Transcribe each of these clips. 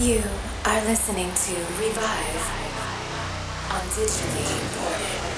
You are listening to Revive on Digitally Imported.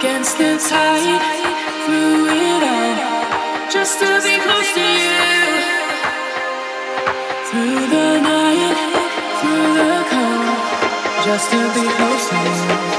against the tide. Through it all just to be close to you. Through the night through the cold just to be close to you.